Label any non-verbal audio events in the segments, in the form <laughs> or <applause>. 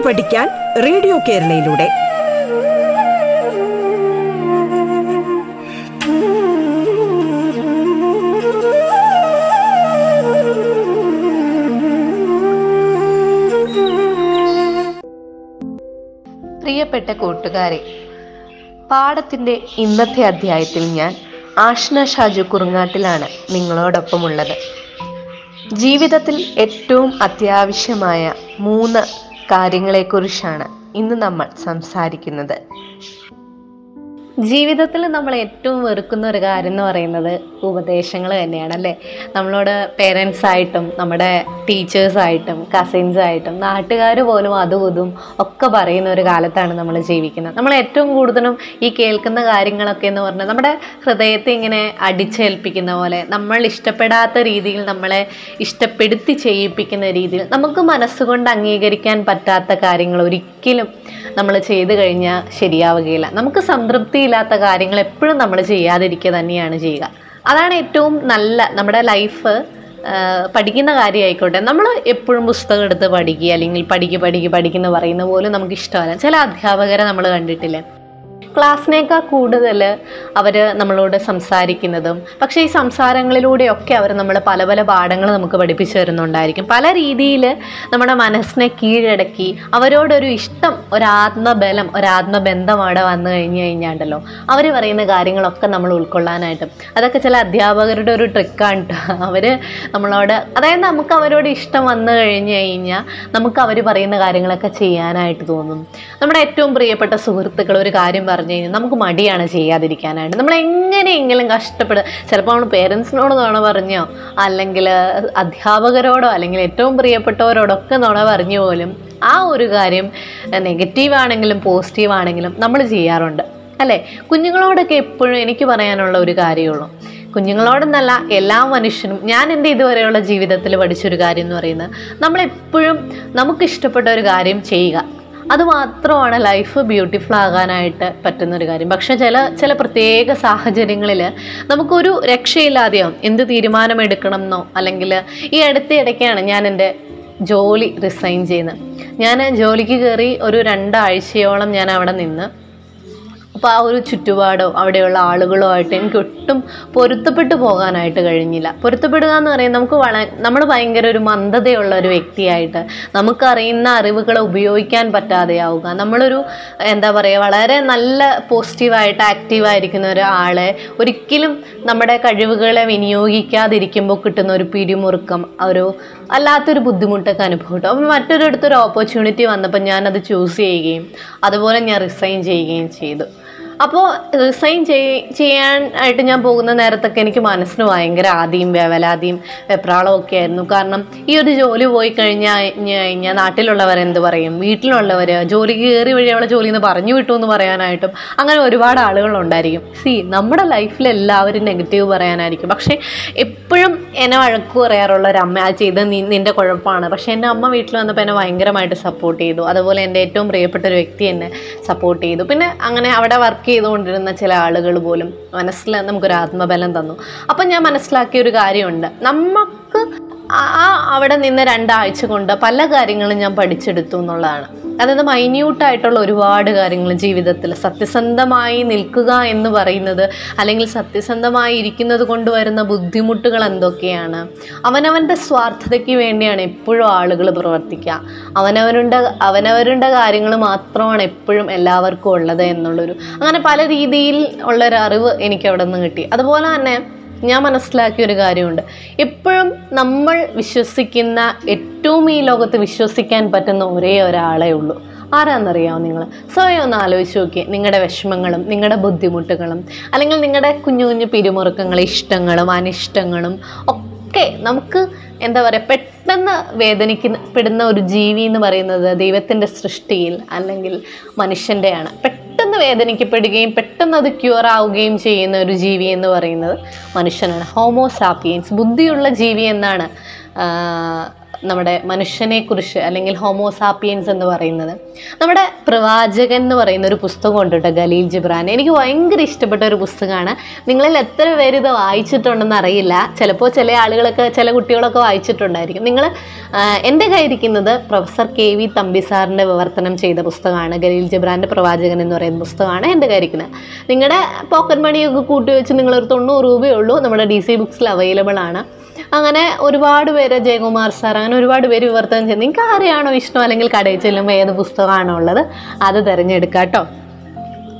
പാട്ട് പഠിക്കാൻ റേഡിയോ കേരളയിലൂടെ. പ്രിയപ്പെട്ട കൂട്ടുകാരെ പാഠത്തിന്റെ ഇന്നത്തെ അധ്യായത്തിൽ ഞാൻ ആഷ്ന ഷാജു കുറുങ്ങാട്ടിലാണ് നിങ്ങളോടൊപ്പമുള്ളത്. ജീവിതത്തിൽ ഏറ്റവും അത്യാവശ്യമായ മൂന്ന് കാര്യങ്ങളെക്കുറിച്ചാണ് ഇന്ന് നമ്മൾ സംസാരിക്കുന്നത്. ജീവിതത്തിൽ നമ്മൾ ഏറ്റവും വെറുക്കുന്ന ഒരു കാര്യം എന്ന് പറയുന്നത് ഉപദേശങ്ങൾ തന്നെയാണ് അല്ലേ? നമ്മളോട് പേരൻസ് ആയിട്ടും നമ്മുടെ ടീച്ചേഴ്സ് ആയിട്ടും കസിൻസ് ആയിട്ടും നാട്ടുകാർ പോലും അതും ഇതും ഒക്കെ പറയുന്ന ഒരു കാലത്താണ് നമ്മൾ ജീവിക്കുന്നത്. നമ്മൾ ഏറ്റവും കൂടുതലും ഈ കേൾക്കുന്ന കാര്യങ്ങളൊക്കെ എന്ന് പറഞ്ഞാൽ നമ്മുടെ ഹൃദയത്തെ ഇങ്ങനെ അടിച്ചേൽപ്പിക്കുന്ന പോലെ നമ്മൾ ഇഷ്ടപ്പെടാത്ത രീതിയിൽ നമ്മളെ ഇഷ്ടപ്പെടുത്തി ചെയ്യിപ്പിക്കുന്ന രീതിയിൽ നമുക്ക് മനസ്സുകൊണ്ട് അംഗീകരിക്കാൻ പറ്റാത്ത കാര്യങ്ങൾ ഒരിക്കലും നമ്മൾ ചെയ്തു കഴിഞ്ഞാൽ ശരിയാവുകയില്ല. നമുക്ക് സംതൃപ്തിയില്ലാത്ത കാര്യങ്ങൾ എപ്പോഴും നമ്മൾ ചെയ്യാതിരിക്കുക തന്നെയാണ് ചെയ്യുക. അതാണ് ഏറ്റവും നല്ല നമ്മുടെ ലൈഫ് പഠിക്കുന്ന കാര്യമായിക്കോട്ടെ. നമ്മൾ എപ്പോഴും പുസ്തകം എടുത്ത് പഠിക്കുക അല്ലെങ്കിൽ പഠിക്കുക പഠിക്കുക പഠിക്കുന്ന പറയുന്ന പോലും നമുക്ക് ഇഷ്ടമല്ല. ചില അധ്യാപകരെ നമ്മൾ കണ്ടിട്ടില്ലേ? ക്ലാസ്സിനേക്കാൾ കൂടുതൽ അവർ നമ്മളോട് സംസാരിക്കുന്നതും പക്ഷേ ഈ സംസാരങ്ങളിലൂടെയൊക്കെ അവർ നമ്മൾ പല പല പാഠങ്ങൾ നമുക്ക് പഠിപ്പിച്ചു തരുന്നുണ്ടായിരിക്കും. പല രീതിയിൽ നമ്മുടെ മനസ്സിനെ കീഴടക്കി അവരോടൊരു ഇഷ്ടം ഒരാത്മബലം ഒരാത്മബന്ധം അവിടെ വന്നു കഴിഞ്ഞു കഴിഞ്ഞാണ്ടല്ലോ അവർ പറയുന്ന കാര്യങ്ങളൊക്കെ നമ്മൾ ഉൾക്കൊള്ളാനായിട്ട്. അതൊക്കെ ചില അധ്യാപകരുടെ ഒരു ട്രിക്കാണ് അവർ നമ്മളോട് അതായത് നമുക്ക് അവരോട് ഇഷ്ടം വന്നു കഴിഞ്ഞു കഴിഞ്ഞാൽ നമുക്ക് അവർ പറയുന്ന കാര്യങ്ങളൊക്കെ ചെയ്യാനായിട്ട് തോന്നും. നമ്മുടെ ഏറ്റവും പ്രിയപ്പെട്ട സുഹൃത്തുക്കൾ ഒരു കാര്യം പറഞ്ഞു കഴിഞ്ഞാൽ നമുക്ക് മടിയാണ് ചെയ്യാതിരിക്കാനായിട്ട്. നമ്മൾ എങ്ങനെയെങ്കിലും കഷ്ടപ്പെടുക. ചിലപ്പോൾ നമ്മൾ പേരൻസിനോട് നുണ പറഞ്ഞോ അല്ലെങ്കിൽ അധ്യാപകരോടോ അല്ലെങ്കിൽ ഏറ്റവും പ്രിയപ്പെട്ടവരോടൊക്കെ നുണ പറഞ്ഞു പോലും ആ ഒരു കാര്യം നെഗറ്റീവ് ആണെങ്കിലും പോസിറ്റീവ് ആണെങ്കിലും നമ്മൾ ചെയ്യാറുണ്ട്. അല്ലേ? കുഞ്ഞുങ്ങളോടൊക്കെ എപ്പോഴും എനിക്ക് പറയാനുള്ള ഒരു കാര്യമുള്ളൂ. കുഞ്ഞുങ്ങളോടെന്നല്ല എല്ലാ മനുഷ്യനും ഞാൻ എന്റെ ഇതുവരെയുള്ള ജീവിതത്തിൽ പഠിച്ചൊരു കാര്യം എന്ന് പറയുന്നത് നമ്മളെപ്പോഴും നമുക്കിഷ്ടപ്പെട്ട ഒരു കാര്യം ചെയ്യുക. അത് മാത്രമാണ് ലൈഫ് ബ്യൂട്ടിഫുൾ ആകാനായിട്ട് പറ്റുന്നൊരു കാര്യം. പക്ഷേ ചില ചില പ്രത്യേക സാഹചര്യങ്ങളിൽ നമുക്കൊരു രക്ഷയില്ലാതെയാവും എന്ത് തീരുമാനമെടുക്കണം എന്നോ അല്ലെങ്കിൽ ഈ അടുത്തിടയ്ക്കാണ് ഞാൻ എന്റെ ജോലി റിസൈൻ ചെയ്യുന്നത്. ഞാൻ ജോലിക്ക് കയറി ഒരു രണ്ടാഴ്ചയോളം ഞാൻ അവിടെ നിന്ന് അപ്പോൾ ആ ഒരു ചുറ്റുപാടോ അവിടെയുള്ള ആളുകളോ ആയിട്ട് എനിക്ക് ഒട്ടും പൊരുത്തപ്പെട്ടു പോകാനായിട്ട് കഴിഞ്ഞില്ല. പൊരുത്തപ്പെടുക എന്ന് പറയുന്നത് നമുക്ക് വള നമ്മൾ ഭയങ്കര ഒരു മന്ദതയുള്ള ഒരു വ്യക്തിയായിട്ട് നമുക്കറിയുന്ന അറിവുകളെ ഉപയോഗിക്കാൻ പറ്റാതെയാവുക. നമ്മളൊരു എന്താ പറയുക വളരെ നല്ല പോസിറ്റീവായിട്ട് ആക്റ്റീവായിരിക്കുന്ന ഒരാളെ ഒരിക്കലും നമ്മുടെ കഴിവുകളെ വിനിയോഗിക്കാതിരിക്കുമ്പോൾ കിട്ടുന്ന ഒരു പിരിമുറുക്കം ഒരു അല്ലാത്തൊരു ബുദ്ധിമുട്ടൊക്കെ അനുഭവപ്പെട്ടു. അപ്പം മറ്റൊരിടത്തൊരു ഓപ്പർച്യൂണിറ്റി വന്നപ്പോൾ ഞാനത് ചൂസ് ചെയ്യുകയും അതുപോലെ ഞാൻ റിസൈൻ ചെയ്യുകയും ചെയ്തു. അപ്പോൾ റിസൈൻ ചെയ് ചെയ്യാനായിട്ട് ഞാൻ പോകുന്ന നേരത്തൊക്കെ എനിക്ക് മനസ്സിന് ഭയങ്കര ആദ്യം വേവലാതിയും വെപ്രാളവും ഒക്കെ ആയിരുന്നു. കാരണം ഈ ഒരു ജോലി പോയി കഴിഞ്ഞാൽ കഴിഞ്ഞാൽ നാട്ടിലുള്ളവർ എന്ത് പറയും? വീട്ടിലുള്ളവർ ജോലി കയറി വഴി അവളെ ജോലി എന്ന് പറഞ്ഞു വിട്ടു എന്ന് പറയാനായിട്ടും അങ്ങനെ ഒരുപാട് ആളുകളുണ്ടായിരിക്കും സി നമ്മുടെ ലൈഫിൽ എല്ലാവരും നെഗറ്റീവ് പറയാനായിരിക്കും. പക്ഷേ എപ്പോഴും എന്നെ വഴക്ക് പറയാറുള്ള ഒരു അമ്മ ആ ചെയ്ത് നീ നിന്റെ കുഴപ്പമാണ് പക്ഷേ എന്റെ അമ്മ വീട്ടിൽ വന്നപ്പോൾ എന്നെ ഭയങ്കരമായിട്ട് സപ്പോർട്ട് ചെയ്തു. അതുപോലെ എന്റെ ഏറ്റവും പ്രിയപ്പെട്ട ഒരു വ്യക്തി എന്നെ സപ്പോർട്ട് ചെയ്തു. പിന്നെ അങ്ങനെ അവിടെ വർക്ക് ചെയ്തുകൊണ്ടിരുന്ന ചില ആളുകൾ പോലും മനസ്സിൽ നമുക്കൊരു ആത്മബലം തന്നു. അപ്പം ഞാൻ മനസ്സിലാക്കിയ ഒരു കാര്യമുണ്ട്. നമുക്ക് ആ അവിടെ നിന്ന് രണ്ടാഴ്ച കൊണ്ട് പല കാര്യങ്ങളും ഞാൻ പഠിച്ചെടുത്തു എന്നുള്ളതാണ്. അതായത് മൈന്യൂട്ടായിട്ടുള്ള ഒരുപാട് കാര്യങ്ങൾ ജീവിതത്തിൽ സത്യസന്ധമായി നിൽക്കുക എന്ന് പറയുന്നത് അല്ലെങ്കിൽ സത്യസന്ധമായി ഇരിക്കുന്നത് കൊണ്ട് വരുന്ന ബുദ്ധിമുട്ടുകൾ എന്തൊക്കെയാണ്? അവനവന്റെ സ്വാർത്ഥതയ്ക്ക് വേണ്ടിയാണ് എപ്പോഴും ആളുകൾ പ്രവർത്തിക്കുക. അവനവരുടെ അവനവരുടെ കാര്യങ്ങൾ മാത്രമാണ് എപ്പോഴും എല്ലാവർക്കും ഉള്ളത് എന്നുള്ളൊരു അങ്ങനെ പല രീതിയിൽ ഉള്ളൊരു അറിവ് എനിക്ക് അവിടെ നിന്ന് കിട്ടി. അതുപോലെ തന്നെ ഞാൻ മനസ്സിലാക്കിയ ഒരു കാര്യമുണ്ട്. എപ്പോഴും നമ്മൾ വിശ്വസിക്കുന്ന ഏറ്റവും ഈ ലോകത്ത് വിശ്വസിക്കാൻ പറ്റുന്ന ഒരേ ഒരാളേ ഉള്ളൂ. ആരാന്നറിയാമോ നിങ്ങൾ സ്വയം ഒന്ന് ആലോചിച്ച് നോക്കി നിങ്ങളുടെ വിഷമങ്ങളും നിങ്ങളുടെ ബുദ്ധിമുട്ടുകളും അല്ലെങ്കിൽ നിങ്ങളുടെ കുഞ്ഞു കുഞ്ഞു പിരിമുറുക്കങ്ങളും ഇഷ്ടങ്ങളും അനിഷ്ടങ്ങളും ഒക്കെ നമുക്ക് എന്താ പറയുക പെട്ടെന്ന് വേദനിക്കപ്പെടുന്ന ഒരു ജീവി എന്ന് പറയുന്നത് ദൈവത്തിന്റെ സൃഷ്ടിയിൽ അല്ലെങ്കിൽ മനുഷ്യന്റെയാണ് പെട്ടെന്ന് വേദനിക്കപ്പെടുകയും പെട്ടെന്ന് അത് ക്യൂർ ആവുകയും ചെയ്യുന്ന ഒരു ജീവി എന്ന് പറയുന്നത് മനുഷ്യനാണ്. ഹോമോസാപ്പിയൻസ് ബുദ്ധിയുള്ള ജീവി എന്നാണ് നമ്മുടെ മനുഷ്യനെക്കുറിച്ച് അല്ലെങ്കിൽ ഹോമോസാപ്പിയൻസ് എന്ന് പറയുന്നത്. നമ്മുടെ പ്രവാചകൻ എന്ന് പറയുന്ന ഒരു പുസ്തകം ഉണ്ട് കേട്ടോ ഗലീൽ ജിബ്രാൻ. എനിക്ക് ഭയങ്കര ഇഷ്ടപ്പെട്ട ഒരു പുസ്തകമാണ്. നിങ്ങളിൽ എത്ര പേര് ഇത് വായിച്ചിട്ടുണ്ടെന്ന് അറിയില്ല. ചിലപ്പോൾ ചില ആളുകളൊക്കെ ചില കുട്ടികളൊക്കെ വായിച്ചിട്ടുണ്ടായിരിക്കും. നിങ്ങൾ എന്റെ കയ്യിരിക്കുന്നത് പ്രൊഫസർ കെ വി തമ്പി സാറിന്റെ വിവർത്തനം ചെയ്ത പുസ്തകമാണ് ഗലീൽ ജിബ്രാന്റെ പ്രവാചകൻ എന്ന് പറയുന്ന പുസ്തകമാണ് എന്റെ കയ്യിരിക്കുന്നത് നിങ്ങളുടെ പോക്കറ്റ് മണിയൊക്കെ കൂട്ടി വെച്ച് നിങ്ങളൊരു തൊണ്ണൂറ് രൂപയേ ഉള്ളൂ. നമ്മുടെ ഡി സി ബുക്സിൽ അവൈലബിൾ ആണ്. അങ്ങനെ ഒരുപാട് പേര് ജയകുമാർ സാർ അങ്ങനെ ഒരുപാട് പേര് വിവർത്തനം ചെയ്യുന്നത് നിങ്ങൾക്ക് ആരെയാണോ ഇഷ്ടം അല്ലെങ്കിൽ കടയിൽ ചെല്ലുമ്പോൾ ഏത് പുസ്തകമാണോ ഉള്ളത് അത് തിരഞ്ഞെടുക്കാം കേട്ടോ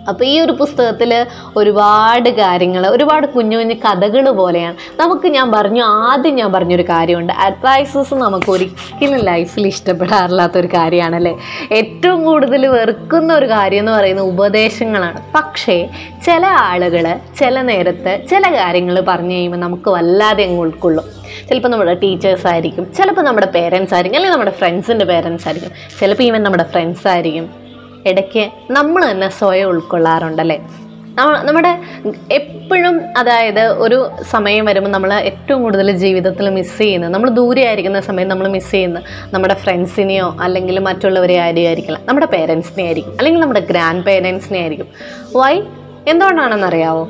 അപ്പോൾ ഈ ഒരു പുസ്തകത്തിൽ ഒരുപാട് കാര്യങ്ങൾ ഒരുപാട് കുഞ്ഞു കുഞ്ഞു കഥകൾ പോലെയാണ്. നമുക്ക് ഞാൻ പറഞ്ഞു ആദ്യം ഞാൻ പറഞ്ഞൊരു കാര്യമുണ്ട്. അഡ്വൈസസ് നമുക്ക് ഒരിക്കലും ലൈഫിൽ ഇഷ്ടപ്പെടാറില്ലാത്ത ഒരു കാര്യമാണല്ലേ? ഏറ്റവും കൂടുതൽ വെറുക്കുന്ന ഒരു കാര്യം എന്ന് പറയുന്നത് ഉപദേശങ്ങളാണ്. പക്ഷേ ചില ആളുകൾ ചില നേരത്ത് ചില കാര്യങ്ങൾ പറഞ്ഞു കഴിയുമ്പോൾ നമുക്ക് വല്ലാതെ അങ്ങ് ഉൾക്കൊള്ളും. ചിലപ്പോൾ നമ്മുടെ ടീച്ചേഴ്സ് ആയിരിക്കും ചിലപ്പോൾ നമ്മുടെ പേരൻസ് ആയിരിക്കും അല്ലെങ്കിൽ നമ്മുടെ ഫ്രണ്ട്സിന്റെ പേരൻസ് ആയിരിക്കും. ചിലപ്പോൾ ഈവൻ നമ്മുടെ ഫ്രണ്ട്സ് ആയിരിക്കും. ഇടയ്ക്ക് നമ്മൾ തന്നെ സ്വയം ഉൾക്കൊള്ളാറുണ്ടല്ലേ? നമ്മ- നമ്മുടെ എപ്പോഴും അതായത് ഒരു സമയം വരുമ്പോൾ നമ്മൾ ഏറ്റവും കൂടുതൽ ജീവിതത്തിൽ മിസ് ചെയ്യുന്നത് നമ്മൾ ദൂരെ ആയിരിക്കുന്ന സമയം നമ്മൾ മിസ് ചെയ്യുന്നത് നമ്മുടെ ഫ്രണ്ട്സിനെയോ അല്ലെങ്കിൽ മറ്റുള്ളവരെ ആരെയും ആയിരിക്കില്ല. നമ്മുടെ പേരൻസിനെ ആയിരിക്കും. അല്ലെങ്കിൽ നമ്മുടെ ഗ്രാൻഡ് പേരൻസിനെ ആയിരിക്കും. വൈ എന്തുകൊണ്ടാണെന്നറിയാവോ?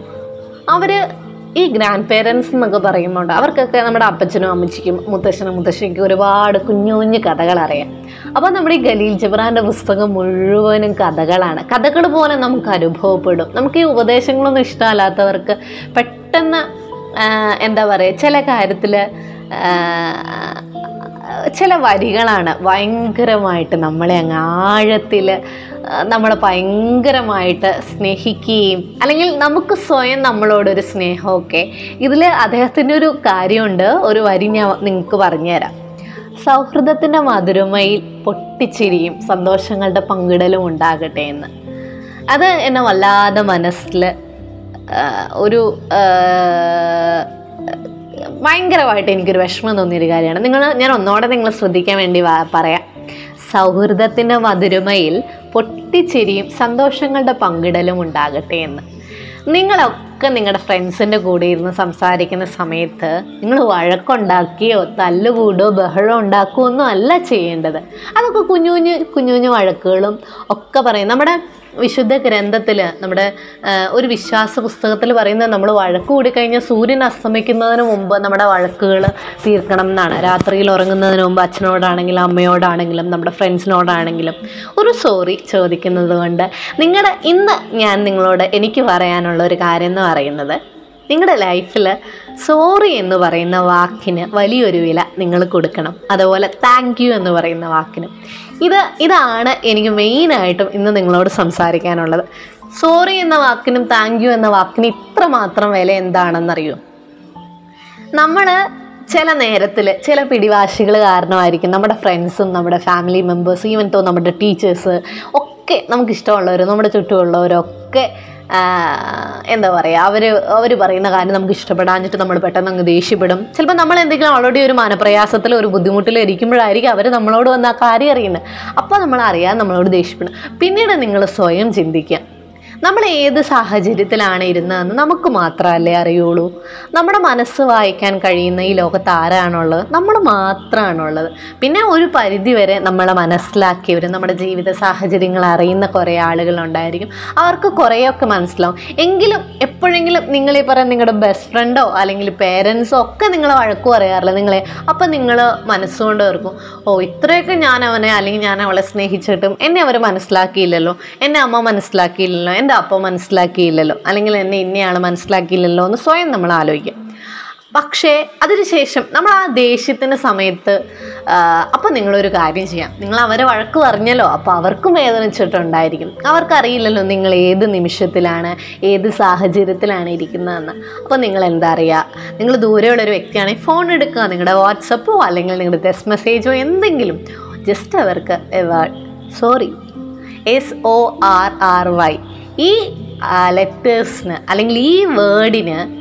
അവർ ഈ ഗ്രാൻഡ് പേരൻസ് എന്നൊക്കെ പറയുമ്പോൾ അവർക്കൊക്കെ നമ്മുടെ അപ്പച്ചനും അമ്മച്ചിക്കും മുത്തശ്ശനും മുത്തശ്ശിക്കും ഒരുപാട് കുഞ്ഞു കുഞ്ഞു കഥകൾ അറിയാം അപ്പോൾ നമ്മുടെ ഈ ഗലീൽ ജബ്രാന്റെ പുസ്തകം മുഴുവനും കഥകളാണ്. കഥകൾ പോലെ നമുക്ക് അനുഭവപ്പെടും. നമുക്ക് ഈ ഉപദേശങ്ങളൊന്നും ഇഷ്ടമല്ലാത്തവർക്ക് പെട്ടെന്ന് എന്താ പറയുക ചില കാര്യത്തിൽ ചില വരികളാണ് ഭയങ്കരമായിട്ട് നമ്മളെ അങ്ങ് ആഴത്തിൽ നമ്മളെ ഭയങ്കരമായിട്ട് സ്നേഹിക്കുകയും അല്ലെങ്കിൽ നമുക്ക് സ്വയം നമ്മളോടൊരു സ്നേഹമൊക്കെ. ഇതിൽ അദ്ദേഹത്തിന്റെ ഒരു കാര്യമുണ്ട്. ഒരു വരി ഞാൻ നിങ്ങൾക്ക് പറഞ്ഞുതരാം. സൗഹൃദത്തിന്റെ മധുരമയിൽ പൊട്ടിച്ചിരിയും സന്തോഷങ്ങളുടെ പങ്കിടലും ഉണ്ടാകട്ടെ എന്ന്. അത് എന്നെ വല്ലാതെ മനസ്സിൽ ഒരു ഭയങ്കരമായിട്ട് എനിക്കൊരു വിഷമം തോന്നിയൊരു കാര്യമാണ്. നിങ്ങൾ ഞാൻ ഒന്നോടെ നിങ്ങൾ ശ്രദ്ധിക്കാൻ വേണ്ടി പറയാം. സൗഹൃദത്തിന്റെ മധുരമയിൽ പൊട്ടിച്ചിരിയും സന്തോഷങ്ങളുടെ പങ്കിടലും ഉണ്ടാകട്ടെ എന്ന്. നിങ്ങളൊക്കെ നിങ്ങളുടെ ഫ്രണ്ട്സിന്റെ കൂടെ ഇരുന്ന് സംസാരിക്കുന്ന സമയത്ത് നിങ്ങൾ വഴക്കുണ്ടാക്കിയോ തല്ലുകൂടോ ബഹളം ഉണ്ടാക്കുകയോ ഒന്നും അല്ല ചെയ്യേണ്ടത്. അതൊക്കെ കുഞ്ഞു കുഞ്ഞു കുഞ്ഞു കുഞ്ഞു വഴക്കുകളും ഒക്കെ പറയും. നമ്മുടെ വിശുദ്ധ ഗ്രന്ഥത്തിൽ നമ്മുടെ ഒരു വിശ്വാസ പുസ്തകത്തിൽ പറയുന്നത് നമ്മൾ വഴക്ക് കൂടിക്കഴിഞ്ഞാൽ സൂര്യൻ അസ്തമിക്കുന്നതിന് മുമ്പ് നമ്മുടെ വഴക്കുകൾ തീർക്കണം എന്നാണ്. രാത്രിയിൽ ഉറങ്ങുന്നതിന് മുമ്പ് അച്ഛനോടാണെങ്കിലും അമ്മയോടാണെങ്കിലും നമ്മുടെ ഫ്രണ്ട്സിനോടാണെങ്കിലും ഒരു സോറി ചോദിക്കുന്നത് കൊണ്ട് നിങ്ങളുടെ ഇന്ന് ഞാൻ നിങ്ങളോട് എനിക്ക് പറയാനുള്ള ഒരു കാര്യം എന്ന് പറയുന്നത്. നിങ്ങളുടെ ലൈഫിൽ സോറി എന്ന് പറയുന്ന വാക്കിന് വലിയൊരു വില നിങ്ങൾ കൊടുക്കണം. അതുപോലെ താങ്ക് യു എന്ന് പറയുന്ന വാക്കിന്. ഇത് ഇതാണ് എനിക്ക് മെയിനായിട്ടും ഇന്ന് നിങ്ങളോട് സംസാരിക്കാനുള്ളത്. സോറി എന്ന വാക്കിനും താങ്ക് യു എന്ന വാക്കിന് ഇത്ര മാത്രം വില എന്താണെന്നറിയോ? നമ്മൾ ചില നേരത്തിൽ ചില പിടിവാശികൾ കാരണമായിരിക്കും നമ്മുടെ ഫ്രണ്ട്സും നമ്മുടെ ഫാമിലി മെമ്പേഴ്സ് ഈവൻ തോ നമ്മുടെ ടീച്ചേഴ്സ് ഒക്കെ നമുക്ക് ഇഷ്ടമുള്ളവർ നമ്മുടെ ചുറ്റുമുള്ളവരൊക്കെ എന്താ പറയുക അവർ അവർ പറയുന്ന കാര്യം നമുക്ക് ഇഷ്ടപ്പെടാഞ്ഞിട്ട് നമ്മൾ പെട്ടെന്ന് അങ്ങ് ദേഷ്യപ്പെടും. ചിലപ്പോൾ നമ്മൾ എന്തെങ്കിലും ഓൾറെഡി ഒരു മനപ്രയാസത്തിൽ ഒരു ബുദ്ധിമുട്ടിൽ ഇരിക്കുമ്പോഴായിരിക്കും അവർ നമ്മളോട് വന്ന ആ കാര്യം അറിയുന്നത്. അപ്പോൾ നമ്മൾ അറിയാതെ നമ്മളോട് ദേഷ്യപ്പെടും. പിന്നീട് നിങ്ങൾ സ്വയം ചിന്തിക്കുക. നമ്മൾ ഏത് സാഹചര്യത്തിലാണ് ഇരുന്നതെന്ന് നമുക്ക് മാത്രമല്ലേ അറിയുള്ളൂ. നമ്മുടെ മനസ്സ് വായിക്കാൻ കഴിയുന്ന ഈ ലോകത്ത് ആരാണുള്ളത്? നമ്മൾ മാത്രമാണുള്ളത്. പിന്നെ ഒരു പരിധി വരെ നമ്മളെ മനസ്സിലാക്കിയവർ നമ്മുടെ ജീവിത സാഹചര്യങ്ങൾ അറിയുന്ന കുറേ ആളുകളുണ്ടായിരിക്കും. അവർക്ക് കുറേയൊക്കെ മനസ്സിലാവും. എങ്കിലും എപ്പോഴെങ്കിലും നിങ്ങൾ ഈ പറയുന്ന നിങ്ങളുടെ ബെസ്റ്റ് ഫ്രണ്ടോ അല്ലെങ്കിൽ പേരൻസോ ഒക്കെ നിങ്ങളെ വഴക്കു പറയാറില്ല നിങ്ങളെ? അപ്പം നിങ്ങൾ മനസ്സുകൊണ്ട് ഓർക്കും ഓ ഇത്രയൊക്കെ ഞാൻ അവനെ അല്ലെങ്കിൽ ഞാൻ അവളെ സ്നേഹിച്ചിട്ടും എന്നെ അവർ മനസ്സിലാക്കിയില്ലല്ലോ. എന്നെ അമ്മ മനസ്സിലാക്കിയില്ലല്ലോ. എന്റെ അപ്പോൾ മനസ്സിലാക്കിയില്ലല്ലോ. അല്ലെങ്കിൽ എന്നെ ഇന്നയാൾ മനസ്സിലാക്കിയില്ലല്ലോ എന്ന് സ്വയം നമ്മൾ ആലോചിക്കും. പക്ഷേ അതിനുശേഷം നമ്മൾ ആ ദേഷ്യത്തിന്റെ സമയത്ത് അപ്പം നിങ്ങളൊരു കാര്യം ചെയ്യാം. നിങ്ങൾ അവരെ വഴക്ക് പറഞ്ഞല്ലോ അപ്പോൾ അവർക്കും വേദനിച്ചിട്ടുണ്ടായിരിക്കും. അവർക്കറിയില്ലല്ലോ നിങ്ങൾ ഏത് നിമിഷത്തിലാണ് ഏത് സാഹചര്യത്തിലാണ് ഇരിക്കുന്നതെന്ന്. അപ്പോൾ നിങ്ങൾ എന്താ അറിയുക നിങ്ങൾ ദൂരെയുള്ള ഒരു വ്യക്തിയാണെങ്കിൽ ഫോൺ എടുക്കുക. നിങ്ങളുടെ വാട്സപ്പോ അല്ലെങ്കിൽ നിങ്ങളുടെ ടെക്സ്റ്റ് മെസ്സേജോ എന്തെങ്കിലും. ജസ്റ്റ് അവർക്ക് sorry S O R R Y ഈ ലെറ്റേഴ്സിന് അല്ലെങ്കിൽ ഈ വേർഡിന്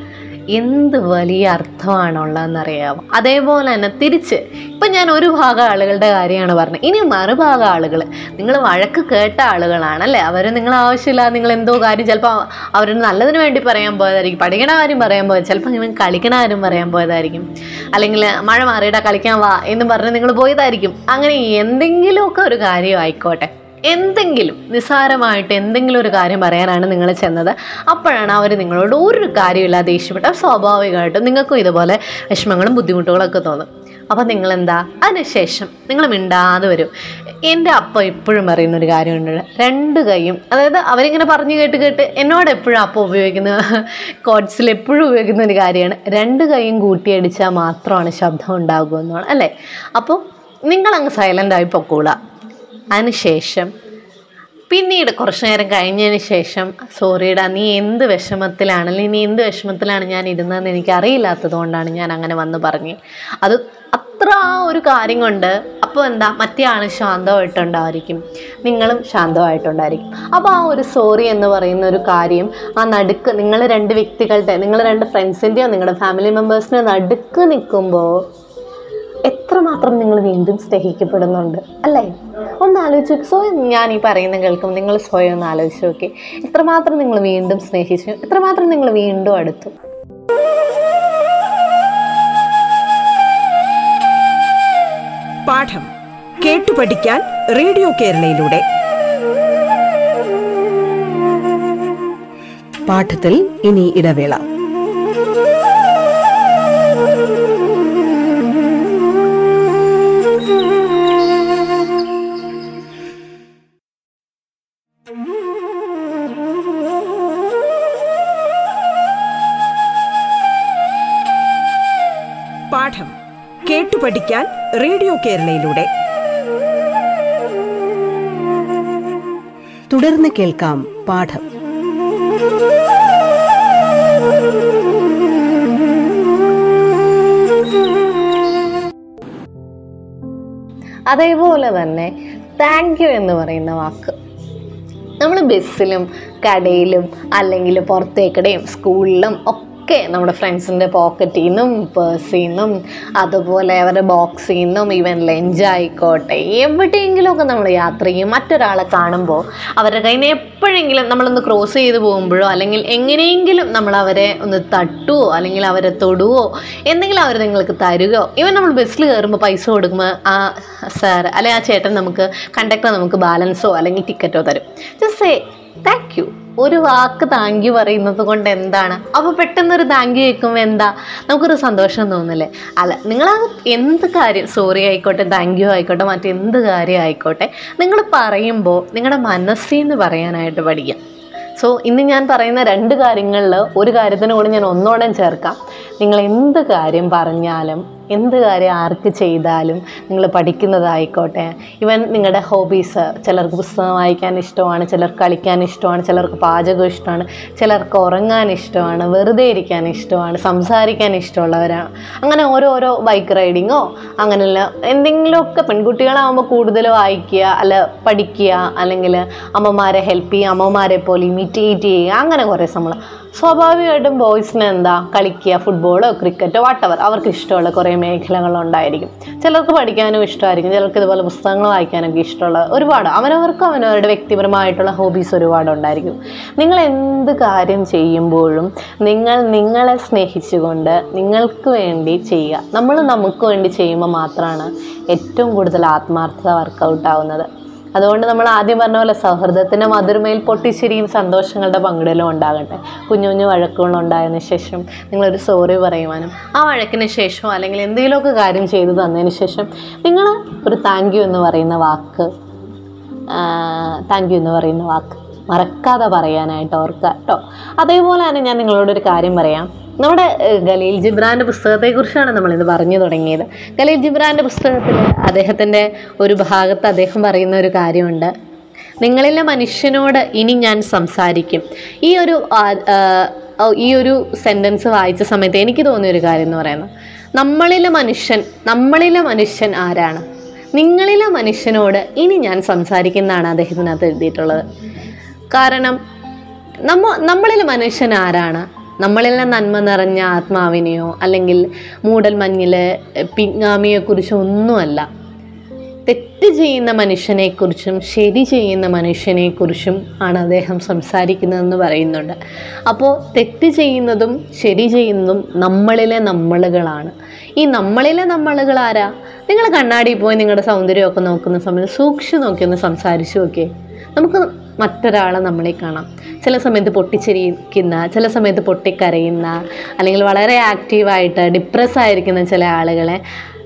എന്ത് വലിയ അർത്ഥമാണുള്ളതെന്നറിയാമോ അതേപോലെ തന്നെ തിരിച്ച് ഇപ്പം ഞാൻ ഒരു ഭാഗം ആളുകളുടെ കാര്യമാണ് പറഞ്ഞത്. ഇനി മറുഭാഗം ആളുകൾ നിങ്ങൾ വഴക്ക് കേട്ട ആളുകളാണല്ലേ? അവർ നിങ്ങൾ ആവശ്യമില്ല നിങ്ങൾ എന്തോ കാര്യം ചിലപ്പോൾ അവർ നല്ലതിന് വേണ്ടി പറയാൻ പോയതായിരിക്കും പഠിക്കണ കാര്യം പറയാൻ പോയത് ചിലപ്പോൾ നിങ്ങൾ കളിക്കണ കാര്യം പറയാൻ പോയതായിരിക്കും. അല്ലെങ്കിൽ മഴ മാറിയിടാ കളിക്കാൻ വാ എന്ന് പറഞ്ഞ് നിങ്ങൾ പോയതായിരിക്കും. അങ്ങനെ എന്തെങ്കിലുമൊക്കെ ഒരു കാര്യം ആയിക്കോട്ടെ എന്തെങ്കിലും നിസ്സാരമായിട്ട് എന്തെങ്കിലും ഒരു കാര്യം പറയാനാണ് നിങ്ങൾ ചെന്നത്. അപ്പോഴാണ് അവർ നിങ്ങളോട് ഒരു കാര്യമില്ലാതെ ദേഷ്യപ്പെട്ട സ്വാഭാവികമായിട്ടും നിങ്ങൾക്കും ഇതുപോലെ വിഷമങ്ങളും ബുദ്ധിമുട്ടുകളൊക്കെ തോന്നും. അപ്പോൾ നിങ്ങളെന്താ? അതിനുശേഷം നിങ്ങൾ മിണ്ടാതെ വരും. എന്റെ അപ്പ എപ്പോഴും പറയുന്ന ഒരു കാര്യമുണ്ട്. രണ്ട് കൈയും അതായത് അവരിങ്ങനെ പറഞ്ഞു കേട്ട് കേട്ട് എന്നോട് എപ്പോഴും അപ്പം ഉപയോഗിക്കുന്ന കോഡ്സിൽ എപ്പോഴും ഉപയോഗിക്കുന്ന ഒരു കാര്യമാണ്. രണ്ട് കൈയും കൂട്ടിയടിച്ചാൽ മാത്രമാണ് ശബ്ദം ഉണ്ടാകുമെന്നാണ് അല്ലേ? അപ്പോൾ നിങ്ങളങ്ങ് സൈലന്റായി പൊക്കോളുക. അതിനുശേഷം പിന്നീട് കുറച്ചു നേരം കഴിഞ്ഞതിന് ശേഷം സോറിയടാ നീ എന്ത് വിഷമത്തിലാണ്? അല്ലെങ്കിൽ നീ എന്ത് വിഷമത്തിലാണ് ഞാൻ ഇരുന്നതെന്ന് എനിക്ക് അറിയില്ലാത്തത് കൊണ്ടാണ് ഞാൻ അങ്ങനെ വന്ന് പറഞ്ഞ്. അത് അത്ര ആ ഒരു കാര്യം കൊണ്ട് അപ്പോൾ എന്താ മറ്റേ ആൾ ശാന്തമായിട്ടുണ്ടായിരിക്കും. നിങ്ങളും ശാന്തമായിട്ടുണ്ടായിരിക്കും. അപ്പോൾ ആ ഒരു സോറി എന്ന് പറയുന്ന ഒരു കാര്യം ആ നടുക്ക് നിങ്ങൾ രണ്ട് വ്യക്തികളുടെ നിങ്ങൾ രണ്ട് ഫ്രണ്ട്സിന്റെയോ നിങ്ങളുടെ ഫാമിലി മെമ്പേഴ്സിന്റെയോ നടുക്ക് നിൽക്കുമ്പോൾ എത്രമാത്രം നിങ്ങൾ വീണ്ടും സ്നേഹിക്കപ്പെടുന്നുണ്ട്? അല്ലേ? ഒന്ന് ആലോചിച്ച് സ്വയം ഞാൻ ഈ പറയുന്ന കേൾക്കും. നിങ്ങൾ സ്വയം ഒന്ന് ആലോചിച്ച് നോക്കി. എത്രമാത്രം നിങ്ങൾ വീണ്ടും സ്നേഹിച്ചു? എത്രമാത്രം നിങ്ങൾ വീണ്ടും അടുത്തു? പാഠം കേട്ടു പഠിക്കാൻ റേഡിയോ കേരളയിലൂടെ. പാഠത്തിൽ ഇനി ഇടവേള. റേഡിയോ കേരളയിലൂടെ. തുടർന്ന് കേൾക്കാം പാഠം. അതേപോലെ തന്നെ താങ്ക് യു എന്ന് പറയുന്ന വാക്ക്. നമ്മൾ ബസ്സിലും കടയിലും അല്ലെങ്കിൽ പുറത്തേക്കടയും സ്കൂളിലും ഒക്കെ നമ്മുടെ ഫ്രണ്ട്സിന്റെ പോക്കറ്റിൽ നിന്നും പേഴ്സിൽ നിന്നും അതുപോലെ അവരുടെ ബോക്സിൽ നിന്നും ഈവൻ ലഞ്ച് ആയിക്കോട്ടെ എവിടെയെങ്കിലുമൊക്കെ നമ്മൾ യാത്ര ചെയ്യും. മറ്റൊരാളെ കാണുമ്പോൾ അവരുടെ കയ്യിൽ നിന്ന് എപ്പോഴെങ്കിലും നമ്മളൊന്ന് ക്രോസ് ചെയ്ത് പോകുമ്പോഴോ അല്ലെങ്കിൽ എങ്ങനെയെങ്കിലും നമ്മൾ അവരെ ഒന്ന് തട്ടുവോ അല്ലെങ്കിൽ അവരെ തൊടുവോ എന്തെങ്കിലും അവർ നിങ്ങൾക്ക് തരുകയോ ഇവൻ നമ്മൾ ബസ്സിൽ കയറുമ്പോൾ പൈസ കൊടുക്കുമ്പോൾ ആ സാർ അല്ലെങ്കിൽ ആ ചേട്ടൻ നമുക്ക് കണ്ടക്ടർ നമുക്ക് ബാലൻസോ അല്ലെങ്കിൽ ടിക്കറ്റോ തരും. ജസ്റ്റ് സേ താങ്ക് യു ഒരു വാക്ക് താങ്ക് യു പറയുന്നത് കൊണ്ട് എന്താണ്? അപ്പോൾ പെട്ടെന്നൊരു താങ്ക് യു കേൾക്കുമ്പോൾ എന്താ? നമുക്കൊരു സന്തോഷം തോന്നില്ലേ? അല്ല നിങ്ങൾ എന്ത് കാര്യം സോറി ആയിക്കോട്ടെ താങ്ക് യു ആയിക്കോട്ടെ മറ്റെന്ത് കാര്യം ആയിക്കോട്ടെ നിങ്ങൾ പറയുമ്പോൾ നിങ്ങളുടെ മനസ്സിൽ നിന്ന് പറയാനായിട്ട് പഠിക്കാം. സോ ഇന്ന് ഞാൻ പറയുന്ന രണ്ട് കാര്യങ്ങളിൽ ഒരു കാര്യത്തിന് കൂടി ഞാൻ ഒന്നോടെ ചേർക്കാം. നിങ്ങൾ എന്ത് കാര്യം പറഞ്ഞാലും എന്ത് കാര്യം ആർക്ക് ചെയ്താലും നിങ്ങൾ പഠിക്കുന്നതായിക്കോട്ടെ. ഇവൻ നിങ്ങളുടെ ഹോബീസ് ചിലർക്ക് പുസ്തകം വായിക്കാൻ ഇഷ്ടമാണ് ചിലർക്ക് കളിക്കാൻ ഇഷ്ടമാണ് ചിലർക്ക് പാചകം ഇഷ്ടമാണ് ചിലർക്ക് ഉറങ്ങാൻ ഇഷ്ടമാണ് വെറുതെ ഇരിക്കാൻ ഇഷ്ടമാണ് സംസാരിക്കാൻ ഇഷ്ടമുള്ളവരാണ്. അങ്ങനെ ഓരോരോ ബൈക്ക് റൈഡിങ്ങോ അങ്ങനെയുള്ള എന്തെങ്കിലുമൊക്കെ പെൺകുട്ടികളാകുമ്പോൾ കൂടുതൽ വായിക്കുക അല്ല പഠിക്കുക അല്ലെങ്കിൽ അമ്മമാരെ ഹെൽപ്പ് ചെയ്യുക അമ്മമാരെ പോലെ ഇമിറ്റേറ്റ് ചെയ്യുക അങ്ങനെ കുറേ സ്വാഭാവികമായിട്ടും ബോയ്സിന് എന്താ കളിക്കുക ഫുട്ബോളോ ക്രിക്കറ്റോ വാട്ടവർ അവർക്ക് ഇഷ്ടമുള്ള കുറേ മേഖലകളുണ്ടായിരിക്കും. ചിലർക്ക് പഠിക്കാനും ഇഷ്ടമായിരിക്കും ചിലർക്ക് ഇതുപോലെ പുസ്തകങ്ങൾ വായിക്കാനൊക്കെ ഇഷ്ടമുള്ള ഒരുപാട് അവനവർക്കും അവനവരുടെ വ്യക്തിപരമായിട്ടുള്ള ഹോബീസ് ഒരുപാട് ഉണ്ടായിരിക്കും. നിങ്ങൾ എന്ത് കാര്യം ചെയ്യുമ്പോഴും നിങ്ങൾ നിങ്ങളെ സ്നേഹിച്ചുകൊണ്ട് നിങ്ങൾക്ക് വേണ്ടി ചെയ്യുക. നമ്മൾ നമുക്ക് വേണ്ടി ചെയ്യുമ്പോൾ മാത്രമാണ് ഏറ്റവും കൂടുതൽ ആത്മാർത്ഥത വർക്കൗട്ട് ആവുന്നത്. അതുകൊണ്ട് നമ്മൾ ആദ്യം പറഞ്ഞ പോലെ സൗഹൃദത്തിന്റെ മധുരമയിൽ പൊട്ടിച്ചിരിയും സന്തോഷങ്ങളുടെ പങ്കിടലും ഉണ്ടാകട്ടെ. കുഞ്ഞു കുഞ്ഞു വഴക്കുകൾ ഉണ്ടായതിനു ശേഷം നിങ്ങളൊരു സോറി പറയുവാനും ആ വഴക്കിന് ശേഷം അല്ലെങ്കിൽ എന്തെങ്കിലുമൊക്കെ കാര്യം ചെയ്തു തന്നതിന് ശേഷം നിങ്ങൾ ഒരു താങ്ക് യു എന്ന് പറയുന്ന വാക്ക് താങ്ക് യു എന്ന് പറയുന്ന വാക്ക് മറക്കാതെ പറയാനായിട്ട് ഓർക്കുക കേട്ടോ അതേപോലെ തന്നെ ഞാൻ നിങ്ങളോടൊരു കാര്യം പറയാം. നമ്മുടെ ഖലീൽ ജിബ്രാന്റെ പുസ്തകത്തെക്കുറിച്ചാണ് നമ്മളിത് പറഞ്ഞു തുടങ്ങിയത്. ഖലീൽ ജിബ്രാന്റെ പുസ്തകത്തിൽ അദ്ദേഹത്തിന്റെ ഒരു ഭാഗത്ത് അദ്ദേഹം പറയുന്ന ഒരു കാര്യമുണ്ട്. നിങ്ങളിലെ മനുഷ്യനോട് ഇനി ഞാൻ സംസാരിക്കും. ഈ ഒരു ഈ ഒരു സെന്റൻസ് വായിച്ച സമയത്ത് എനിക്ക് തോന്നിയ ഒരു കാര്യം എന്ന് പറയുന്നത് നമ്മളിലെ മനുഷ്യൻ നമ്മളിലെ മനുഷ്യൻ ആരാണ്? നിങ്ങളിലെ മനുഷ്യനോട് ഇനി ഞാൻ സംസാരിക്കുന്നതാണ് അദ്ദേഹത്തിനകത്ത് എഴുതിയിട്ടുള്ളത്. കാരണം നമ്മ നമ്മളിൽ മനുഷ്യൻ ആരാണ്? നമ്മളിൽ നന്മ നിറഞ്ഞ ആത്മാവിനെയോ അല്ലെങ്കിൽ മൂടൽ മഞ്ഞിൽ പിങ്ങാമിയെക്കുറിച്ചോ ഒന്നുമല്ല. തെറ്റ് ചെയ്യുന്ന മനുഷ്യനെക്കുറിച്ചും ശരി ചെയ്യുന്ന മനുഷ്യനെക്കുറിച്ചും ആണ് അദ്ദേഹം സംസാരിക്കുന്നതെന്ന് പറയുന്നുണ്ട്. അപ്പോൾ തെറ്റ് ചെയ്യുന്നതും ശരി ചെയ്യുന്നതും നമ്മളിലെ നമ്മളുകളാണ്. ഈ നമ്മളിലെ നമ്മളുകൾ ആരാ? നിങ്ങൾ കണ്ണാടി പോയി നിങ്ങളുടെ സൗന്ദര്യമൊക്കെ നോക്കുന്ന സമയത്ത് സൂക്ഷിച്ച് നോക്കി ഒന്ന് സംസാരിച്ചു നോക്കിയേ. നമുക്ക് മറ്റൊരാളെ നമ്മളെ കാണാം. ചില സമയത്ത് പൊട്ടിച്ചിരിക്കുന്ന ചില സമയത്ത് പൊട്ടിക്കരയുന്ന അല്ലെങ്കിൽ വളരെ ആക്റ്റീവായിട്ട് ഡിപ്രസ് ആയിരിക്കുന്ന ചില ആളുകളെ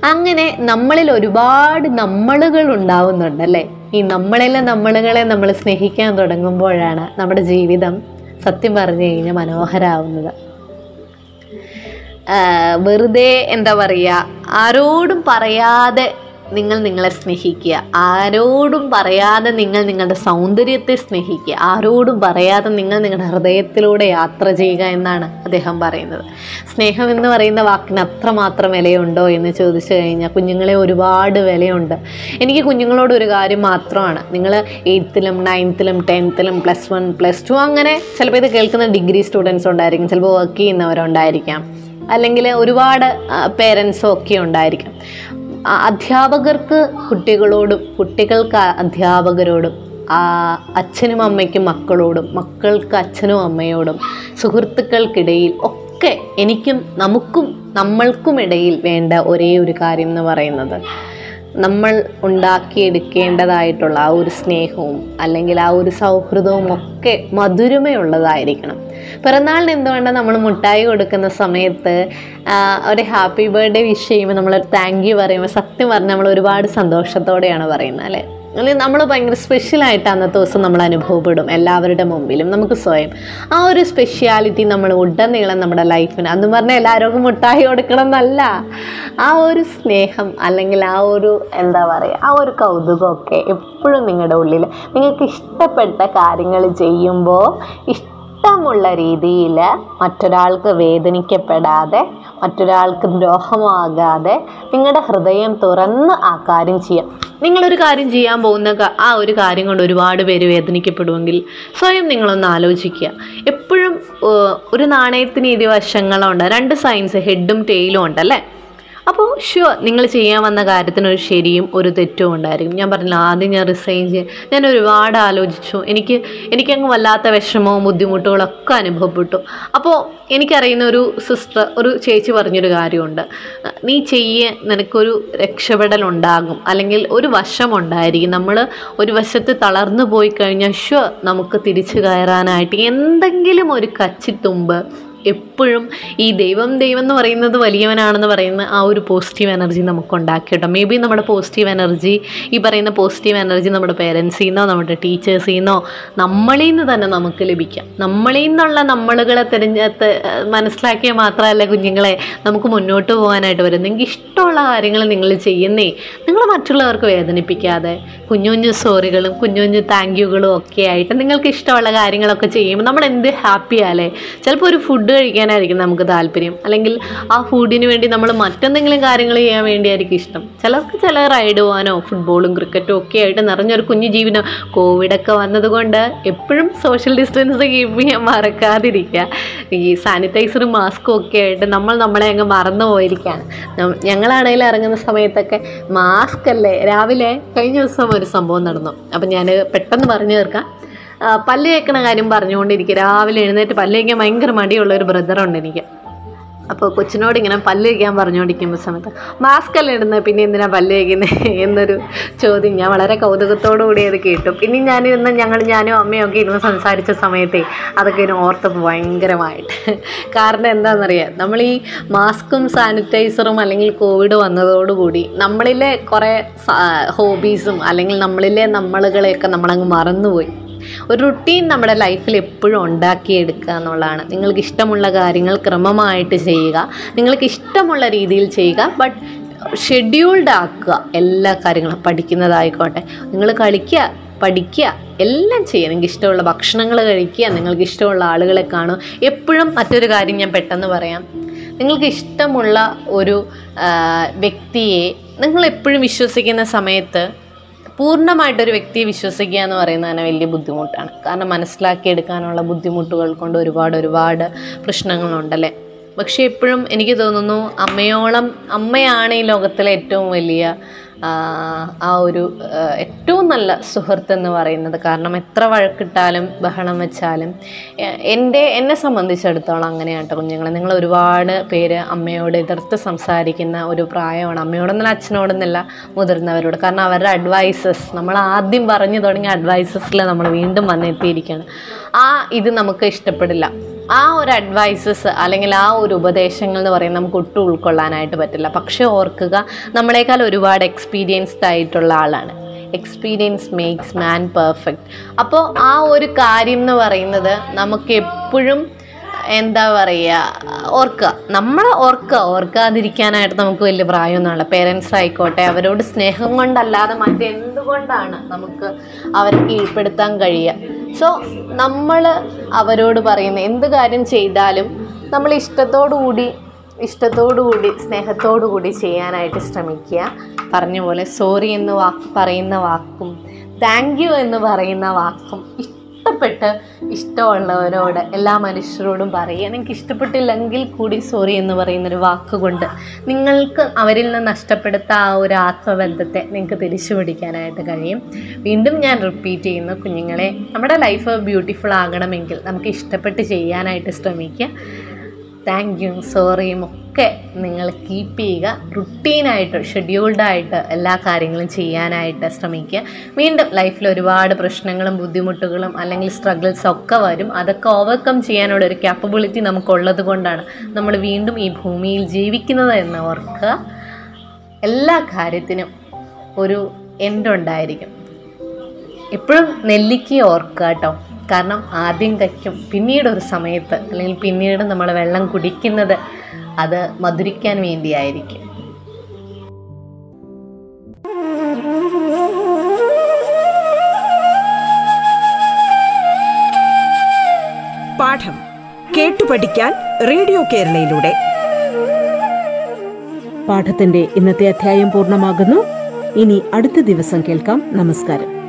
അങ്ങനെ നമ്മളിൽ ഒരുപാട് നമ്മളുകൾ ഉണ്ടാവുന്നുണ്ടല്ലേ ഈ നമ്മളിലെ നമ്മളുകളെ നമ്മൾ സ്നേഹിക്കാൻ തുടങ്ങുമ്പോഴാണ് നമ്മുടെ ജീവിതം സത്യം പറഞ്ഞു കഴിഞ്ഞാൽ മനോഹരമാവുന്നത് വെറുതെ എന്താ പറയുക ആരോടും പറയാതെ നിങ്ങൾ നിങ്ങളെ സ്നേഹിക്കുക. ആരോടും പറയാതെ നിങ്ങൾ നിങ്ങളുടെ സൗന്ദര്യത്തെ സ്നേഹിക്കുക. ആരോടും പറയാതെ നിങ്ങൾ നിങ്ങളുടെ ഹൃദയത്തിലൂടെ യാത്ര ചെയ്യുക എന്നാണ് അദ്ദേഹം പറയുന്നത്. സ്നേഹം എന്ന് പറയുന്ന വാക്കിന് അത്രമാത്രം വിലയുണ്ടോ എന്ന് ചോദിച്ചു കഴിഞ്ഞാൽ കുഞ്ഞുങ്ങളെ ഒരുപാട് വിലയുണ്ട്. എനിക്ക് കുഞ്ഞുങ്ങളോട് ഒരു കാര്യം മാത്രമാണ്. നിങ്ങൾ എയ്ത്തിലും നയൻത്തിലും ടെൻത്തിലും പ്ലസ് വൺ പ്ലസ് ടു അങ്ങനെ ചിലപ്പോൾ ഇത് കേൾക്കുന്ന ഡിഗ്രി സ്റ്റുഡൻസ് ഉണ്ടായിരിക്കും. ചിലപ്പോൾ വർക്ക് ചെയ്യുന്നവരുണ്ടായിരിക്കാം. അല്ലെങ്കിൽ ഒരുപാട് പേരൻസും ഒക്കെ ഉണ്ടായിരിക്കും. അധ്യാപകർക്ക് കുട്ടികളോടും കുട്ടികൾക്ക് അധ്യാപകരോടും അച്ഛനും അമ്മയ്ക്കും മക്കളോടും മക്കൾക്ക് അച്ഛനും അമ്മയോടും സുഹൃത്തുക്കൾക്കിടയിൽ ഒക്കെ എനിക്കും നമുക്കും നമ്മൾക്കും ഇടയിൽ വേണ്ട ഒരേ ഒരു കാര്യം എന്ന് പറയുന്നത്. നമ്മൾ ഉണ്ടാക്കിയെടുക്കേണ്ടതായിട്ടുള്ള ആ ഒരു സ്നേഹവും അല്ലെങ്കിൽ ആ ഒരു സൗഹൃദവും ഒക്കെ മധുരമയുള്ളതായിരിക്കണം. പിറന്നാളിന് എന്തുകൊണ്ട് നമ്മൾ മുട്ടായി കൊടുക്കുന്ന സമയത്ത് ഒരു ഹാപ്പി ബർത്ത്ഡേ വിഷ് ചെയ്യുമ്പോൾ നമ്മൾ താങ്ക് യു പറയുമ്പോൾ സത്യം പറഞ്ഞാൽ നമ്മൾ ഒരുപാട് സന്തോഷത്തോടെയാണ് പറയുന്നത് അല്ലേ? അല്ലെങ്കിൽ നമ്മൾ ഭയങ്കര സ്പെഷ്യലായിട്ട് അന്നത്തെ ദിവസം നമ്മൾ അനുഭവപ്പെടും. എല്ലാവരുടെ മുമ്പിലും നമുക്ക് സ്വയം. ആ ഒരു സ്പെഷ്യാലിറ്റി നമ്മൾ ഉടനീളം നമ്മുടെ ലൈഫിന് അന്ന് പറഞ്ഞാൽ എല്ലാവർക്കും മുട്ടായി കൊടുക്കണം എന്നല്ല. ആ ഒരു സ്നേഹം അല്ലെങ്കിൽ ആ ഒരു എന്താ പറയുക ആ ഒരു കൗതുകമൊക്കെ എപ്പോഴും നിങ്ങളുടെ ഉള്ളിൽ നിങ്ങൾക്ക് ഇഷ്ടപ്പെട്ട കാര്യങ്ങൾ ചെയ്യുമ്പോൾ ഇഷ്ടമുള്ള രീതിയിൽ മറ്റൊരാൾക്ക് വേദനിക്കപ്പെടാതെ മറ്റൊരാൾക്ക് ദ്രോഹമാകാതെ നിങ്ങളുടെ ഹൃദയം തുറന്ന് ആ കാര്യം ചെയ്യാം. നിങ്ങളൊരു കാര്യം ചെയ്യാൻ പോകുന്ന ആ ഒരു കാര്യം കൊണ്ട് ഒരുപാട് പേര് വേദനിക്കപ്പെടുമെങ്കിൽ സ്വയം നിങ്ങളൊന്ന് ആലോചിക്കുക. എപ്പോഴും ഒരു നാണയത്തിന് ഇരുവശങ്ങളുണ്ട്. രണ്ട് സൈൻസ് ഹെഡും ടെയിലും ഉണ്ടല്ലേ അപ്പോൾ ഷുവർ നിങ്ങൾ ചെയ്യാൻ വന്ന കാര്യത്തിന് ഒരു ശരിയും ഒരു തെറ്റും ഉണ്ടായിരിക്കും. ഞാൻ പറഞ്ഞില്ല ആദ്യം ഞാൻ റിസൈൻ ചെയ്യാൻ ഞാൻ ഒരുപാട് ആലോചിച്ചു. എനിക്ക് എനിക്കങ്ങ് വല്ലാത്ത വിഷമവും ബുദ്ധിമുട്ടുകളൊക്കെ അനുഭവപ്പെട്ടു. അപ്പോൾ എനിക്കറിയുന്ന ഒരു സിസ്റ്റർ ഒരു ചേച്ചി പറഞ്ഞൊരു കാര്യമുണ്ട്. നീ ചെയ്യേ നിനക്കൊരു രക്ഷപ്പെടൽ ഉണ്ടാകും. അല്ലെങ്കിൽ ഒരു വശം ഉണ്ടായിരിക്കും. നമ്മൾ ഒരു വശത്ത് തളർന്നു പോയി കഴിഞ്ഞാൽ ഷുവർ നമുക്ക് തിരിച്ചു കയറാനായിട്ട് എന്തെങ്കിലും ഒരു കച്ചിത്തുമ്പ് എപ്പോഴും ഈ ദൈവം ദൈവം എന്ന് പറയുന്നത് വലിയവനാണെന്ന് പറയുന്ന ആ ഒരു പോസിറ്റീവ് എനർജി നമുക്ക് ഉണ്ടാക്കി കേട്ടോ. മേ ബി നമ്മുടെ പോസിറ്റീവ് എനർജി ഈ പറയുന്ന പോസിറ്റീവ് എനർജി നമ്മുടെ പേരൻസിൽ നിന്നോ നമ്മുടെ ടീച്ചേഴ്സിൽ നിന്നോ നമ്മളിൽ നിന്ന് തന്നെ നമുക്ക് ലഭിക്കാം. നമ്മളിൽ നിന്നുള്ള നമ്മളുകളെ തിരഞ്ഞെടുത്ത് മനസ്സിലാക്കിയാൽ മാത്രമല്ല കുഞ്ഞുങ്ങളെ നമുക്ക് മുന്നോട്ട് പോകാനായിട്ട് വരും നിങ്ങൾക്ക് ഇഷ്ടമുള്ള കാര്യങ്ങൾ നിങ്ങൾ ചെയ്യുന്നേ നിങ്ങൾ മറ്റുള്ളവർക്ക് വേദനിപ്പിക്കാതെ കുഞ്ഞു കുഞ്ഞു സോറികളും കുഞ്ഞു കുഞ്ഞു താങ്ക് യുകളും ഒക്കെ ആയിട്ട് നിങ്ങൾക്ക് ഇഷ്ടമുള്ള കാര്യങ്ങളൊക്കെ ചെയ്യുമ്പോൾ നമ്മൾ എന്ത് ഹാപ്പിയാലേ ചിലപ്പോൾ ഒരു ഫുഡ് കഴിക്കാനായിരിക്കും നമുക്ക് താല്പര്യം. അല്ലെങ്കിൽ ആ ഫുഡിന് വേണ്ടി നമ്മൾ മറ്റെന്തെങ്കിലും കാര്യങ്ങൾ ചെയ്യാൻ വേണ്ടിയായിരിക്കും ഇഷ്ടം. ചിലർക്ക് ചില റൈഡ് പോകാനോ ഫുട്ബോളും ക്രിക്കറ്റും ഒക്കെ ആയിട്ട് നിറഞ്ഞൊരു കുഞ്ഞു ജീവിതം. കോവിഡൊക്കെ വന്നതുകൊണ്ട് എപ്പോഴും സോഷ്യൽ ഡിസ്റ്റൻസ് കീപ്പ് ചെയ്യാൻ മറക്കാതിരിക്കുക. ഈ സാനിറ്റൈസറും മാസ്കും ഒക്കെ ആയിട്ട് നമ്മൾ നമ്മളെ അങ്ങ് മറന്നു പോയിരിക്കുകയാണ്. ഞങ്ങളാണെങ്കിൽ ഇറങ്ങുന്ന സമയത്തൊക്കെ മാസ്ക് അല്ലേ? രാവിലെ കഴിഞ്ഞ ദിവസം ഒരു സംഭവം നടന്നു. അപ്പം ഞാൻ പെട്ടെന്ന് പറഞ്ഞു തീർക്കാം. പല്ല് തേക്കണ കാര്യം പറഞ്ഞുകൊണ്ടിരിക്കുക. രാവിലെ എഴുന്നേറ്റ് പല്ല് തേക്കാൻ ഭയങ്കര മടിയുള്ള ഒരു ബ്രദറുണ്ട് എനിക്ക്. അപ്പോൾ കൊച്ചിനോട് ഇങ്ങനെ പല്ല് തേക്കാൻ പറഞ്ഞുകൊണ്ടിരിക്കുമ്പോൾ സമയത്ത് മാസ്ക് അല്ല ഇടുന്നത് പിന്നെ എന്തിനാ പല്ല് തേക്കുന്നത് <laughs> എന്നൊരു ചോദ്യം ഞാൻ വളരെ കൗതുകത്തോടു കൂടി അത് കേട്ടു. പിന്നെ ഞാനിരുന്ന് ഞങ്ങൾ ഞാനും അമ്മയും ഒക്കെ ഇരുന്ന് സംസാരിച്ച സമയത്തെ അതൊക്കെ ഇതിന് ഓർത്തപ്പോൾ ഭയങ്കരമായിട്ട്. <laughs> കാരണം എന്താണെന്നറിയാം നമ്മൾ ഈ മാസ്കും സാനിറ്റൈസറും അല്ലെങ്കിൽ കോവിഡ് വന്നതോടുകൂടി നമ്മളിലെ കുറേ ഹോബീസും അല്ലെങ്കിൽ നമ്മളിലെ നമ്മളുകളെയൊക്കെ നമ്മളങ്ങ് മറന്നുപോയി. ഒരു റുട്ടീൻ നമ്മുടെ ലൈഫിൽ എപ്പോഴും ഉണ്ടാക്കിയെടുക്കുക എന്നുള്ളതാണ്. നിങ്ങൾക്ക് ഇഷ്ടമുള്ള കാര്യങ്ങൾ ക്രമമായിട്ട് ചെയ്യുക. നിങ്ങൾക്ക് ഇഷ്ടമുള്ള രീതിയിൽ ചെയ്യുക. ബട്ട് ഷെഡ്യൂൾഡ് ആക്കുക എല്ലാ കാര്യങ്ങളും. പഠിക്കുന്നതായിക്കോട്ടെ. നിങ്ങൾ കളിക്കുക പഠിക്കുക എല്ലാം ചെയ്യുക. നിങ്ങൾക്ക് ഇഷ്ടമുള്ള ഭക്ഷണങ്ങൾ കഴിക്കുക നിങ്ങൾക്ക് ഇഷ്ടമുള്ള ആളുകളെ കാണുക. എപ്പോഴും മറ്റൊരു കാര്യം ഞാൻ പെട്ടെന്ന് പറയാം. നിങ്ങൾക്ക് ഇഷ്ടമുള്ള ഒരു വ്യക്തിയെ നിങ്ങൾ എപ്പോഴും വിശ്വസിക്കുന്ന സമയത്ത് പൂർണമായിട്ടൊരു വ്യക്തിയെ വിശ്വസിക്കുക എന്ന് പറയുന്നത് തന്നെ വലിയ ബുദ്ധിമുട്ടാണ്. കാരണം മനസ്സിലാക്കിയെടുക്കാനുള്ള ബുദ്ധിമുട്ടുകൾ കൊണ്ട് ഒരുപാട് ഒരുപാട് പ്രശ്നങ്ങളുണ്ടല്ലേ? പക്ഷേ എപ്പോഴും എനിക്ക് തോന്നുന്നു അമ്മയോളം അമ്മയാണ് ഈ ലോകത്തിലെ ഏറ്റവും വലിയ ആ, ഒരു ഏറ്റവും നല്ല സുഹൃത്ത് എന്ന് പറയുന്നത് കാരണം എത്ര വഴക്കിട്ടാലും ബഹളം വെച്ചാലും എന്റെ എന്നെ സംബന്ധിച്ചിടത്തോളം അങ്ങനെയാണ് കേട്ടോ കുഞ്ഞുങ്ങളെ. നിങ്ങൾ ഒരുപാട് പേര് അമ്മയോട് എതിർത്ത് സംസാരിക്കുന്ന ഒരു പ്രായമാണ്. അമ്മയോടൊന്നല്ല അച്ഛനോടൊന്നല്ല മുതിർന്നവരോട്. കാരണം അവരുടെ അഡ്വൈസസ് നമ്മൾ ആദ്യം പറഞ്ഞു തുടങ്ങിയ അഡ്വൈസസിൽ നമ്മൾ വീണ്ടും വന്നെത്തിയിരിക്കുകയാണ് ആ ഇത് നമുക്ക് ഇഷ്ടപ്പെടില്ല. ആ ഒരു അഡ്വൈസസ് അല്ലെങ്കിൽ ആ ഒരു ഉപദേശങ്ങൾ എന്ന് പറയുന്നത് നമുക്ക് ഒട്ടും ഉൾക്കൊള്ളാനായിട്ട് പറ്റില്ല. പക്ഷേ ഓർക്കുക നമ്മളെക്കാൾ ഒരുപാട് എക്സ്പീരിയൻസ്ഡ് ആയിട്ടുള്ള ആളാണ്. എക്സ്പീരിയൻസ് മേക്സ് മാൻ പെർഫെക്റ്റ് അപ്പോൾ ആ ഒരു കാര്യം എന്ന് പറയുന്നത് നമുക്ക് എപ്പോഴും എന്താ പറയുക ഓർക്കുക. നമ്മൾ ഓർക്കുക. ഓർക്കാതിരിക്കാനായിട്ട് നമുക്ക് വലിയ പ്രായമൊന്നുമില്ല. പേരൻസ് ആയിക്കോട്ടെ അവരോട് സ്നേഹം കൊണ്ടല്ലാതെ മറ്റെന്തുകൊണ്ടാണ് നമുക്ക് അവരെ കീഴ്പ്പെടുത്താൻ കഴിയുക? സോ നമ്മൾ അവരോട് പറയുന്ന എന്ത് കാര്യം ചെയ്താലും നമ്മൾ ഇഷ്ടത്തോടുകൂടി ഇഷ്ടത്തോടുകൂടി സ്നേഹത്തോടുകൂടി കൂടി സ്നേഹത്തോടു കൂടി ചെയ്യാനായിട്ട് ശ്രമിക്കുക. പറഞ്ഞ പോലെ സോറി എന്ന് വാക്ക് പറയുന്ന വാക്കും താങ്ക് യു എന്ന് പറയുന്ന വാക്കും ഇഷ്ടപ്പെട്ട് ഇഷ്ടമുള്ളവരോട് എല്ലാ മനുഷ്യരോടും പറയുക. നിങ്ങൾക്ക് ഇഷ്ടപ്പെട്ടില്ലെങ്കിൽ കൂടി സോറി എന്ന് പറയുന്നൊരു വാക്കുകൊണ്ട് നിങ്ങൾക്ക് അവരിൽ നിന്ന് നഷ്ടപ്പെടുത്ത ആ ഒരു ആത്മബന്ധത്തെ നിങ്ങൾക്ക് തിരിച്ചു പിടിക്കാനായിട്ട് കഴിയും. വീണ്ടും ഞാൻ റിപ്പീറ്റ് ചെയ്യുന്ന കുഞ്ഞുങ്ങളെ നമ്മുടെ ലൈഫ് ബ്യൂട്ടിഫുൾ ആകണമെങ്കിൽ നമുക്ക് ഇഷ്ടപ്പെട്ട് ചെയ്യാനായിട്ട് ശ്രമിക്കുക. താങ്ക് യു സോറിയും ഒക്കെ നിങ്ങൾ കീപ്പ് ചെയ്യുക. റുട്ടീനായിട്ട് ഷെഡ്യൂൾഡായിട്ട് എല്ലാ കാര്യങ്ങളും ചെയ്യാനായിട്ട് ശ്രമിക്കുക. വീണ്ടും ലൈഫിൽ ഒരുപാട് പ്രശ്നങ്ങളും ബുദ്ധിമുട്ടുകളും അല്ലെങ്കിൽ സ്ട്രഗിൾസ് ഒക്കെ വരും. അതൊക്കെ ഓവർകം ചെയ്യാനുള്ള ഒരു ക്യാപ്പബിലിറ്റി നമുക്കുള്ളത് കൊണ്ടാണ് നമ്മൾ വീണ്ടും ഈ ഭൂമിയിൽ ജീവിക്കുന്നത് എന്ന് ഓർക്കുക. എല്ലാ കാര്യത്തിനും ഒരു എൻഡുണ്ടായിരിക്കും എപ്പോഴും നെല്ലിക്ക ഓർക്കുക കേട്ടോ. കാരണം ആദ്യം കയ്ക്കും പിന്നീട് ഒരു സമയത്ത് അല്ലെങ്കിൽ പിന്നീട് നമ്മൾ വെള്ളം കുടിക്കുന്നത് അത് മധുരിക്കാൻ വേണ്ടിയായിരിക്കും. പാഠം കേട്ടു പഠിക്കാൻ റേഡിയോ കേരളയിലൂടെ. പാഠത്തിന്റെ ഇന്നത്തെ അധ്യായം പൂർണമാകുന്നു. ഇനി അടുത്ത ദിവസം കേൾക്കാം. നമസ്കാരം.